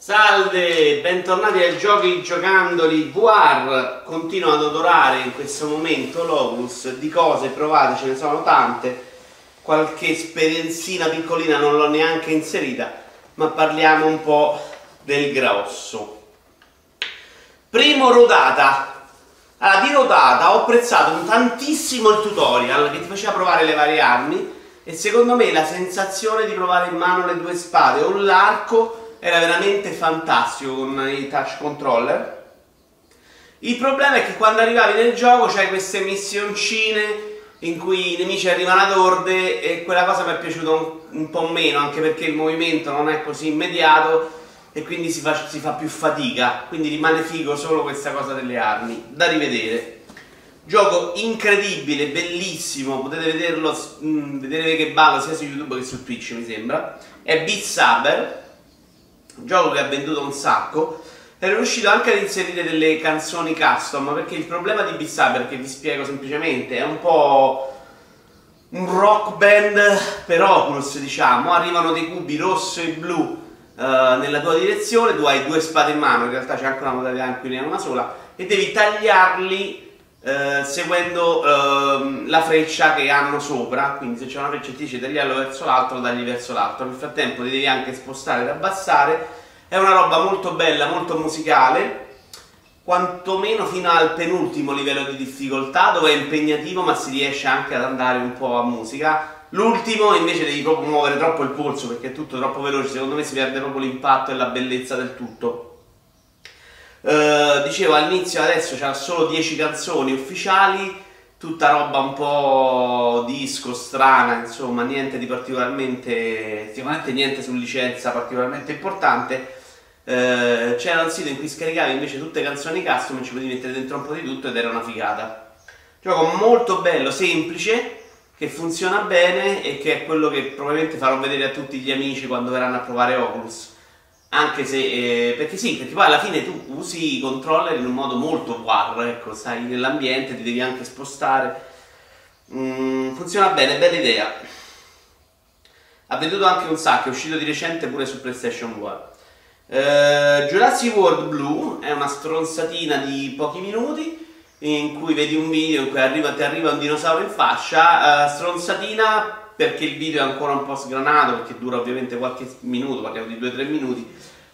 Salve, bentornati ai giochi giocandoli VR. Continuo ad odorare in questo momento l'Oculus di cose provate, ce ne sono tante. Qualche esperienzina piccolina non l'ho neanche inserita, ma parliamo un po' del grosso. Primo rodata. Allora, di rodata ho apprezzato tantissimo il tutorial che ti faceva provare le varie armi e secondo me la sensazione di provare in mano le due spade o l'arco era veramente fantastico con i touch controller. Il problema è che quando arrivavi nel gioco c'hai queste missioncine in cui i nemici arrivano ad orde e quella cosa mi è piaciuta un, un, po' meno, anche perché il movimento non è così immediato e quindi si fa, si fa più fatica, quindi rimane figo solo questa cosa delle armi, da rivedere. Gioco incredibile, bellissimo, potete vederlo, mh, mm, vedere che ballo sia su YouTube che su Twitch mi sembra. È Beat Saber, un gioco che ha venduto un sacco, ero riuscito anche ad inserire delle canzoni custom, perché il problema di Beat Saber, che vi spiego semplicemente, è un po' un rock band per Oculus, diciamo, arrivano dei cubi rosso e blu uh, nella tua direzione, tu hai due spade in mano, in realtà c'è anche una modalità in cui ne hai una sola, e devi tagliarli Uh, seguendo uh, la freccia che hanno sopra, quindi se c'è una freccia ti dice tagliarlo verso l'alto, lo tagli verso l'alto. Nel frattempo ti devi anche spostare ed abbassare. È una roba molto bella, molto musicale, quantomeno fino al penultimo livello di difficoltà, dove è impegnativo ma si riesce anche ad andare un po' a musica. L'ultimo invece devi proprio muovere troppo il polso perché è tutto troppo veloce, secondo me si perde proprio l'impatto e la bellezza del tutto. Uh, dicevo all'inizio adesso c'ha solo 10 canzoni ufficiali, tutta roba un po' disco, strana, insomma, niente di particolarmente, sicuramente niente su licenza particolarmente importante. Uh, c'era un sito in cui scaricavi invece tutte canzoni custom ci potevi mettere dentro un po' di tutto ed era una figata. Gioco molto bello, semplice, che funziona bene e che è quello che probabilmente farò vedere a tutti gli amici quando verranno a provare Oculus anche se, eh, perché sì, perché poi alla fine tu usi i controller in un modo molto war, ecco, stai nell'ambiente, ti devi anche spostare. Mm, funziona bene, bella idea. Ha venduto anche un sacco, è uscito di recente pure su PlayStation 1. Eh, Jurassic World Blue è una stronzatina di pochi minuti in cui vedi un video in cui arriva, ti arriva un dinosauro in fascia, eh, stronzatina perché il video è ancora un po' sgranato, perché dura ovviamente qualche minuto, parliamo di 2-3 minuti,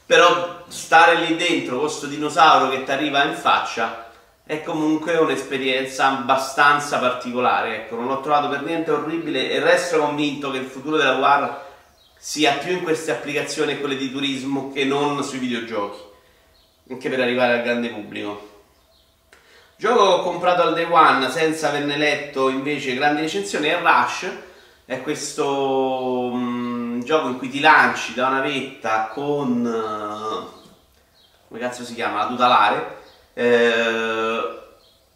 però stare lì dentro con questo dinosauro che ti arriva in faccia è comunque un'esperienza abbastanza particolare, ecco, non l'ho trovato per niente orribile e resto convinto che il futuro della War sia più in queste applicazioni e quelle di turismo che non sui videogiochi, anche per arrivare al grande pubblico. Gioco che ho comprato al day one senza averne letto invece grandi recensioni è Rush, è questo um, gioco in cui ti lanci da una vetta con uh, come cazzo si chiama? La tutelare eh,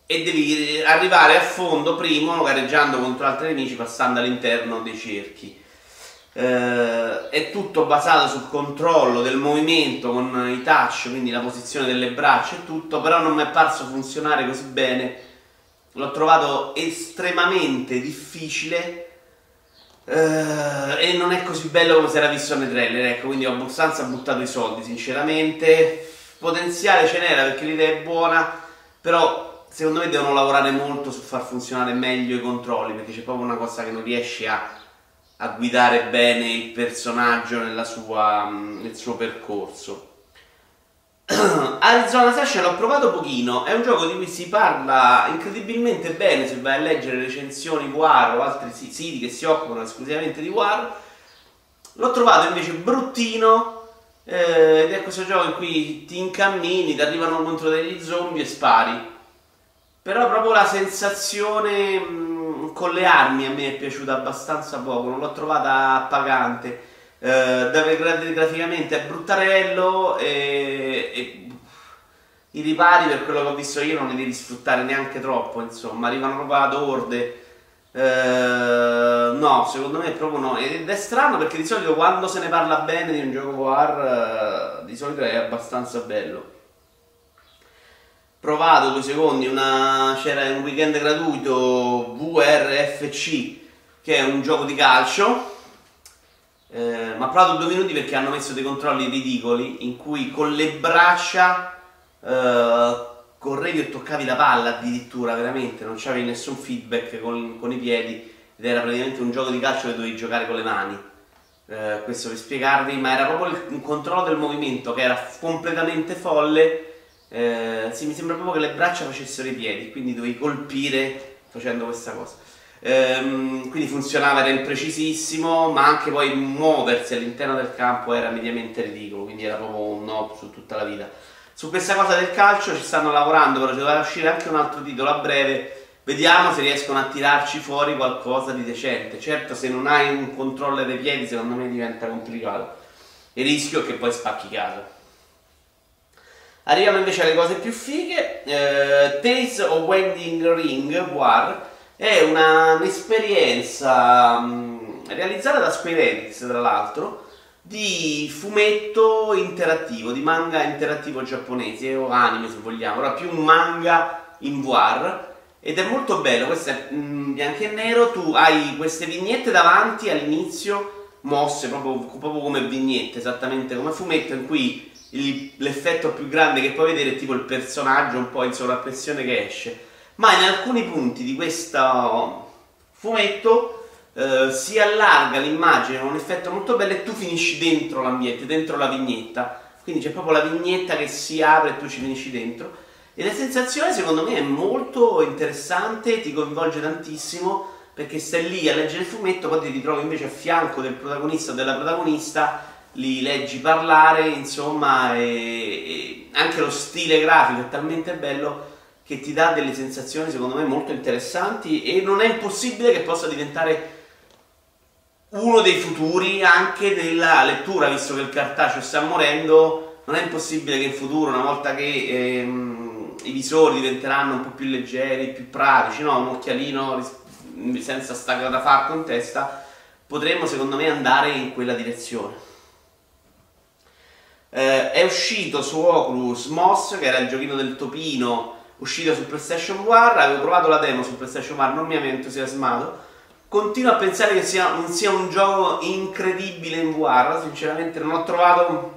e devi arrivare a fondo primo gareggiando contro altri nemici passando all'interno dei cerchi eh, è tutto basato sul controllo del movimento con i touch quindi la posizione delle braccia e tutto però non mi è parso funzionare così bene l'ho trovato estremamente difficile Uh, e non è così bello come si era visto nei trailer, ecco, quindi ho abbastanza buttato i soldi, sinceramente. Potenziale ce n'era perché l'idea è buona, però secondo me devono lavorare molto su far funzionare meglio i controlli, perché c'è proprio una cosa che non riesci a, a guidare bene il personaggio sua, nel suo percorso. Arizona Sasha l'ho provato pochino, è un gioco di cui si parla incredibilmente bene se vai a leggere recensioni War o altri siti che si occupano esclusivamente di War. L'ho trovato invece bruttino eh, ed è questo gioco in cui ti incammini, ti arrivano contro degli zombie e spari. Però proprio la sensazione mh, con le armi a me è piaciuta abbastanza poco, non l'ho trovata appagante eh, graficamente è bruttarello e, e, i ripari per quello che ho visto io non li devi sfruttare neanche troppo insomma arrivano proprio ad orde. Eh, no secondo me proprio no. Ed è strano perché di solito quando se ne parla bene di un gioco war eh, di solito è abbastanza bello. Provato due secondi una, c'era un weekend gratuito VRFC che è un gioco di calcio eh, ma ho provato due minuti perché hanno messo dei controlli ridicoli in cui con le braccia eh, correvi e toccavi la palla addirittura, veramente, non c'avevi nessun feedback con, con, i piedi ed era praticamente un gioco di calcio che dovevi giocare con le mani. Eh, questo per spiegarvi, ma era proprio il, un controllo del movimento che era completamente folle. Eh, sì, mi sembra proprio che le braccia facessero i piedi, quindi dovevi colpire facendo questa cosa. Ehm, quindi funzionava, era imprecisissimo, ma anche poi muoversi all'interno del campo era mediamente ridicolo, quindi era proprio un no su tutta la vita. Su questa cosa del calcio ci stanno lavorando, però ci dovrà uscire anche un altro titolo a breve. Vediamo se riescono a tirarci fuori qualcosa di decente. Certo, se non hai un controllo dei piedi, secondo me diventa complicato. Il rischio è che poi spacchi casa. Arriviamo invece alle cose più fighe. Eh, Tales of Wending Ring War è una, un'esperienza mh, realizzata da Square Enix, tra l'altro, di fumetto interattivo, di manga interattivo giapponese o anime se vogliamo, ora più un manga in VR ed è molto bello, questo è mh, bianco e nero, tu hai queste vignette davanti all'inizio mosse proprio, proprio come vignette, esattamente come fumetto in cui il, l'effetto più grande che puoi vedere è tipo il personaggio un po' in sovrappressione che esce ma in alcuni punti di questo fumetto eh, si allarga l'immagine con un effetto molto bello e tu finisci dentro l'ambiente, dentro la vignetta. Quindi c'è proprio la vignetta che si apre e tu ci finisci dentro. E la sensazione secondo me è molto interessante, ti coinvolge tantissimo perché stai lì a leggere il fumetto, poi ti ritrovi invece a fianco del protagonista o della protagonista, li leggi parlare, insomma, e, e anche lo stile grafico è talmente bello che ti dà delle sensazioni secondo me molto interessanti e non è impossibile che possa diventare uno dei futuri anche nella lettura, visto che il cartaceo sta morendo, non è impossibile che in futuro, una volta che ehm, i visori diventeranno un po' più leggeri, più pratici, no? un occhialino senza stacca da farco in testa, potremmo secondo me andare in quella direzione. Eh, è uscito su Oculus Moss, che era il giochino del topino uscita su PlayStation VR, avevo provato la demo su PlayStation VR, non mi aveva entusiasmato. Continuo a pensare che sia, sia un gioco incredibile in VR, sinceramente non ho trovato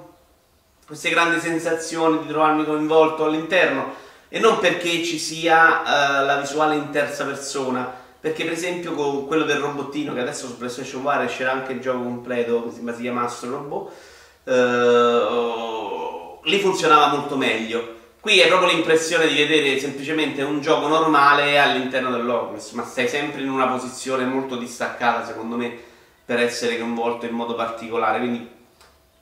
queste grandi sensazioni di trovarmi coinvolto all'interno e non perché ci sia uh, la visuale in terza persona, perché per esempio con quello del robottino che adesso su PlayStation VR escerà anche il gioco completo, sembra si chiama Astro Robot, uh, lì funzionava molto meglio Qui è proprio l'impressione di vedere semplicemente un gioco normale all'interno dell'Oculus, ma stai sempre in una posizione molto distaccata, secondo me, per essere coinvolto in modo particolare. Quindi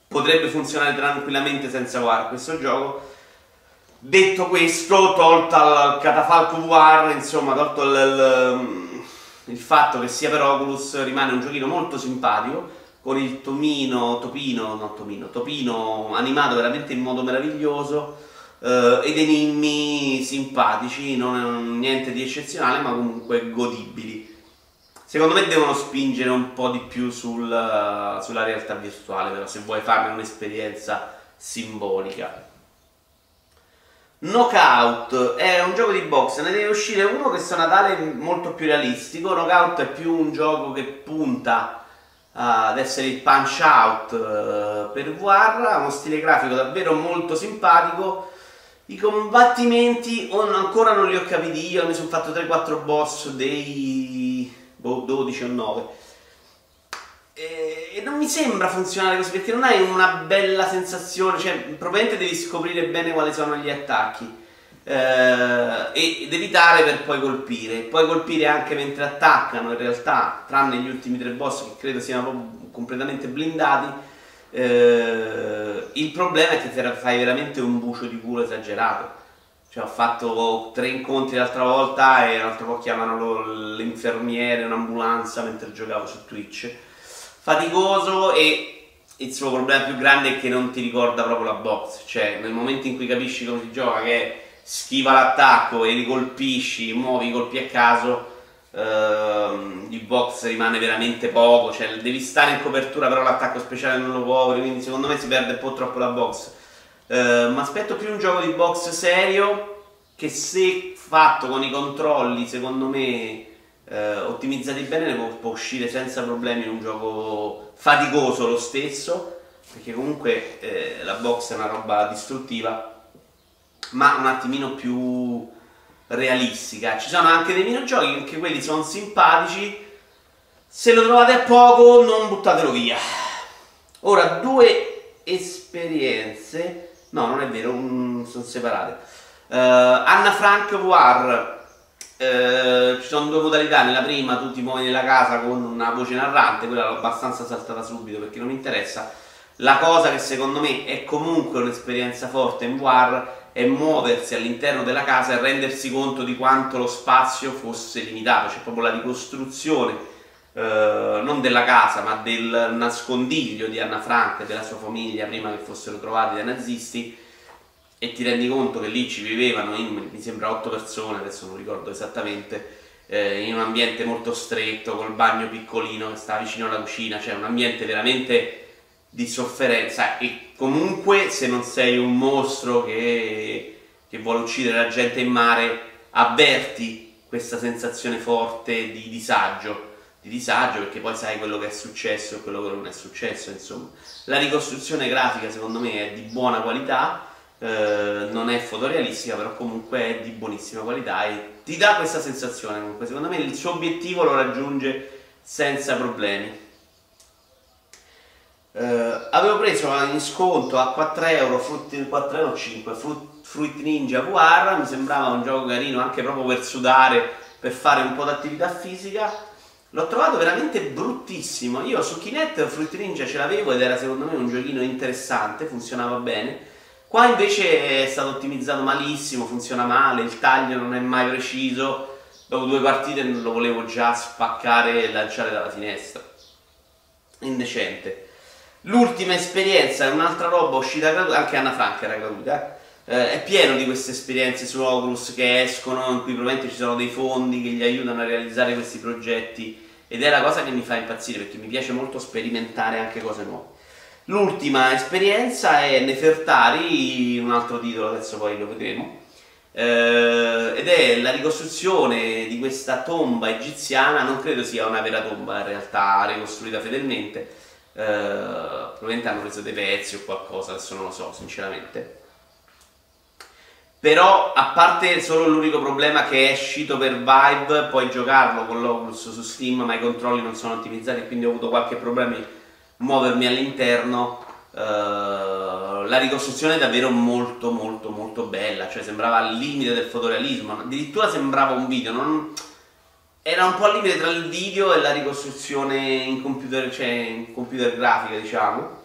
potrebbe funzionare tranquillamente senza VR questo gioco. Detto questo, tolta il catafalco VR, insomma, tolto il, il, il fatto che sia per Oculus, rimane un giochino molto simpatico con il Tomino, Topino, no Tomino, Topino animato veramente in modo meraviglioso uh, ed enigmi simpatici, non niente di eccezionale, ma comunque godibili. Secondo me devono spingere un po' di più sul, uh, sulla realtà virtuale, però, se vuoi farne un'esperienza simbolica. Knockout è un gioco di box, ne deve uscire uno questo Natale molto più realistico. Knockout è più un gioco che punta uh, ad essere il punch out uh, per VR, ha uno stile grafico davvero molto simpatico i combattimenti ancora non li ho capiti io, mi sono fatto 3-4 boss dei boh, 12 o 9. E, non mi sembra funzionare così perché non hai una bella sensazione, cioè probabilmente devi scoprire bene quali sono gli attacchi eh, ed evitare per poi colpire. Puoi colpire anche mentre attaccano, in realtà, tranne gli ultimi tre boss che credo siano completamente blindati eh, il problema è che fai veramente un bucio di culo esagerato. Cioè, ho fatto tre incontri l'altra volta e l'altra volta chiamano l'infermiere, un'ambulanza mentre giocavo su Twitch. Faticoso e il suo problema più grande è che non ti ricorda proprio la box. Cioè, nel momento in cui capisci come si gioca, che schiva l'attacco e ricolpisci, muovi i colpi a caso, Uh, il box rimane veramente poco, cioè devi stare in copertura, però l'attacco speciale non lo copri, quindi secondo me si perde un po' troppo la box. Uh, Ma aspetto più un gioco di box serio che se fatto con i controlli, secondo me, uh, ottimizzati bene ne può, può, uscire senza problemi un gioco faticoso lo stesso, perché comunque eh, la box è una roba distruttiva, ma un attimino più realistica. Ci sono anche dei minigiochi, anche quelli sono simpatici. Se lo trovate a poco, non buttatelo via. Ora, due esperienze. No, non è vero, un, sono separate. Uh, Anna Frank War eh, ci sono due modalità, nella prima tu ti muovi nella casa con una voce narrante, quella l'ho abbastanza saltata subito perché non mi interessa. La cosa che secondo me è comunque un'esperienza forte in War è muoversi all'interno della casa e rendersi conto di quanto lo spazio fosse limitato, c'è proprio la ricostruzione eh, non della casa ma del nascondiglio di Anna Frank e della sua famiglia prima che fossero trovati dai nazisti e ti rendi conto che lì ci vivevano, in, mi sembra 8 persone, adesso non ricordo esattamente, eh, in un ambiente molto stretto, col bagno piccolino che sta vicino alla cucina, cioè un ambiente veramente di sofferenza e comunque se non sei un mostro che, che vuole uccidere la gente in mare, avverti questa sensazione forte di disagio di disagio perché poi sai quello che è successo e quello che non è successo insomma la ricostruzione grafica secondo me è di buona qualità eh, non è fotorealistica, però comunque è di buonissima qualità e ti dà questa sensazione. Comunque, secondo me il suo obiettivo lo raggiunge senza problemi. Uh, avevo preso in sconto a 4 euro, Fruit, 4 euro 5, Fruit, Fruit Ninja VR, mi sembrava un gioco carino anche proprio per sudare, per fare un po' di attività fisica. L'ho trovato veramente bruttissimo. Io su Kinect Fruit Ninja ce l'avevo ed era secondo me un giochino interessante, funzionava bene. Qua invece è stato ottimizzato malissimo, funziona male, il taglio non è mai preciso. Dopo due partite lo volevo già spaccare e lanciare dalla finestra. Indecente. L'ultima esperienza è un'altra roba uscita gratuita, anche Anna Frank era gratuita. Eh, è pieno di queste esperienze su Oculus che escono, in cui probabilmente ci sono dei fondi che gli aiutano a realizzare questi progetti. Ed è la cosa che mi fa impazzire perché mi piace molto sperimentare anche cose nuove. L'ultima esperienza è Nefertari, un altro titolo, adesso poi lo vedremo, eh, ed è la ricostruzione di questa tomba egiziana, non credo sia una vera tomba in realtà ricostruita fedelmente, eh, probabilmente hanno preso dei pezzi o qualcosa, adesso non lo so sinceramente. Però, a parte solo l'unico problema che è uscito per Vibe, puoi giocarlo con l'Oculus su Steam, ma i controlli non sono ottimizzati, quindi ho avuto qualche problema muovermi all'interno. Uh, la ricostruzione è davvero molto molto molto bella, cioè sembrava al limite del fotorealismo, addirittura sembrava un video, non... era un po' al limite tra il video e la ricostruzione in computer, cioè in computer grafica diciamo,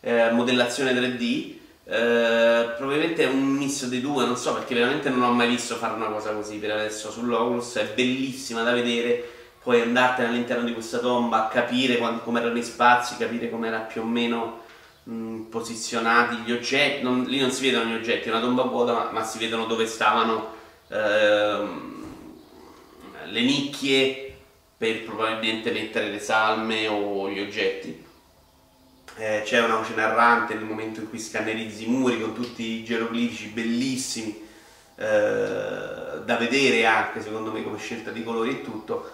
eh, modellazione 3D. Eh, probabilmente è un misto dei due, non so perché veramente non ho mai visto fare una cosa così per adesso sull'Oculus, è bellissima da vedere. Puoi andartene all'interno di questa tomba, capire come erano i spazi, capire come erano più o meno mh, posizionati gli oggetti, non, lì non si vedono gli oggetti, è una tomba vuota, ma, ma si vedono dove stavano ehm, le nicchie per probabilmente mettere le salme o gli oggetti. Eh, c'è una voce narrante nel momento in cui scannerizzi i muri con tutti i geroglifici bellissimi eh, da vedere anche secondo me come scelta di colori e tutto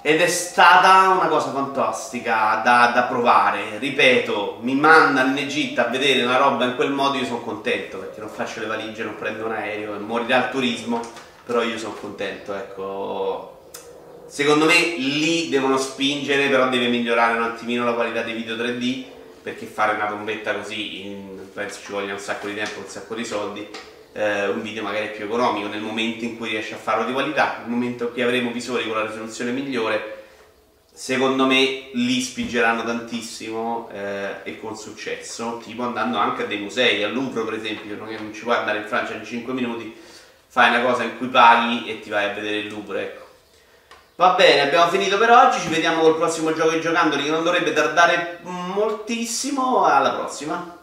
ed è stata una cosa fantastica da, da, provare. Ripeto, mi mandano in Egitto a vedere una roba in quel modo, io sono contento perché non faccio le valigie, non prendo un aereo e morirà il turismo, però io sono contento, ecco. Secondo me lì devono spingere, però deve migliorare un attimino la qualità dei video 3D, perché fare una tombetta così in, penso ci voglia un sacco di tempo, un sacco di soldi eh, un video magari più economico nel momento in cui riesci a farlo di qualità, nel momento in cui avremo visori con la risoluzione migliore, secondo me li spingeranno tantissimo eh, e con successo, tipo andando anche a dei musei, al Louvre per esempio, non ci puoi andare in Francia in 5 minuti, fai una cosa in cui paghi e ti vai a vedere il Louvre, ecco. Va bene, abbiamo finito per oggi, ci vediamo col prossimo gioco di giocandoli che non dovrebbe tardare moltissimo, alla prossima!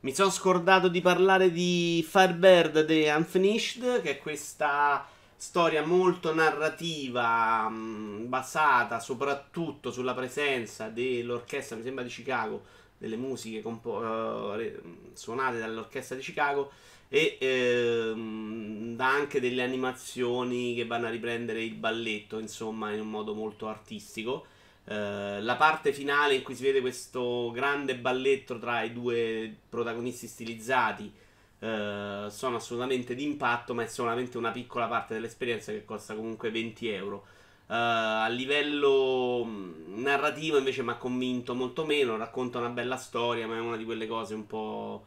Mi sono scordato di parlare di Firebird The Unfinished, che è questa storia molto narrativa, mh, basata soprattutto sulla presenza dell'orchestra, mi sembra di Chicago, delle musiche compo- uh, suonate dall'orchestra di Chicago e ehm, dà anche delle animazioni che vanno a riprendere il balletto, insomma, in un modo molto artistico. Uh, la parte finale in cui si vede questo grande balletto tra i due protagonisti stilizzati uh, sono assolutamente d'impatto, ma è solamente una piccola parte dell'esperienza che costa comunque 20 euro. Uh, a livello mm, narrativo invece mi ha convinto molto meno, racconta una bella storia, ma è una di quelle cose un po'...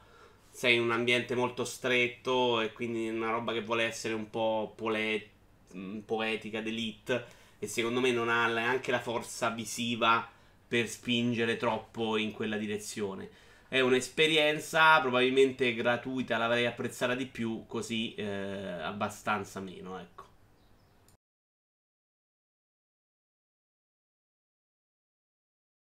Sei in un ambiente molto stretto e quindi una roba che vuole essere un po' pole- mm, poetica d'elite e secondo me non ha neanche la forza visiva per spingere troppo in quella direzione. È un'esperienza probabilmente gratuita, l'avrei apprezzata di più, così eh, abbastanza meno, ecco.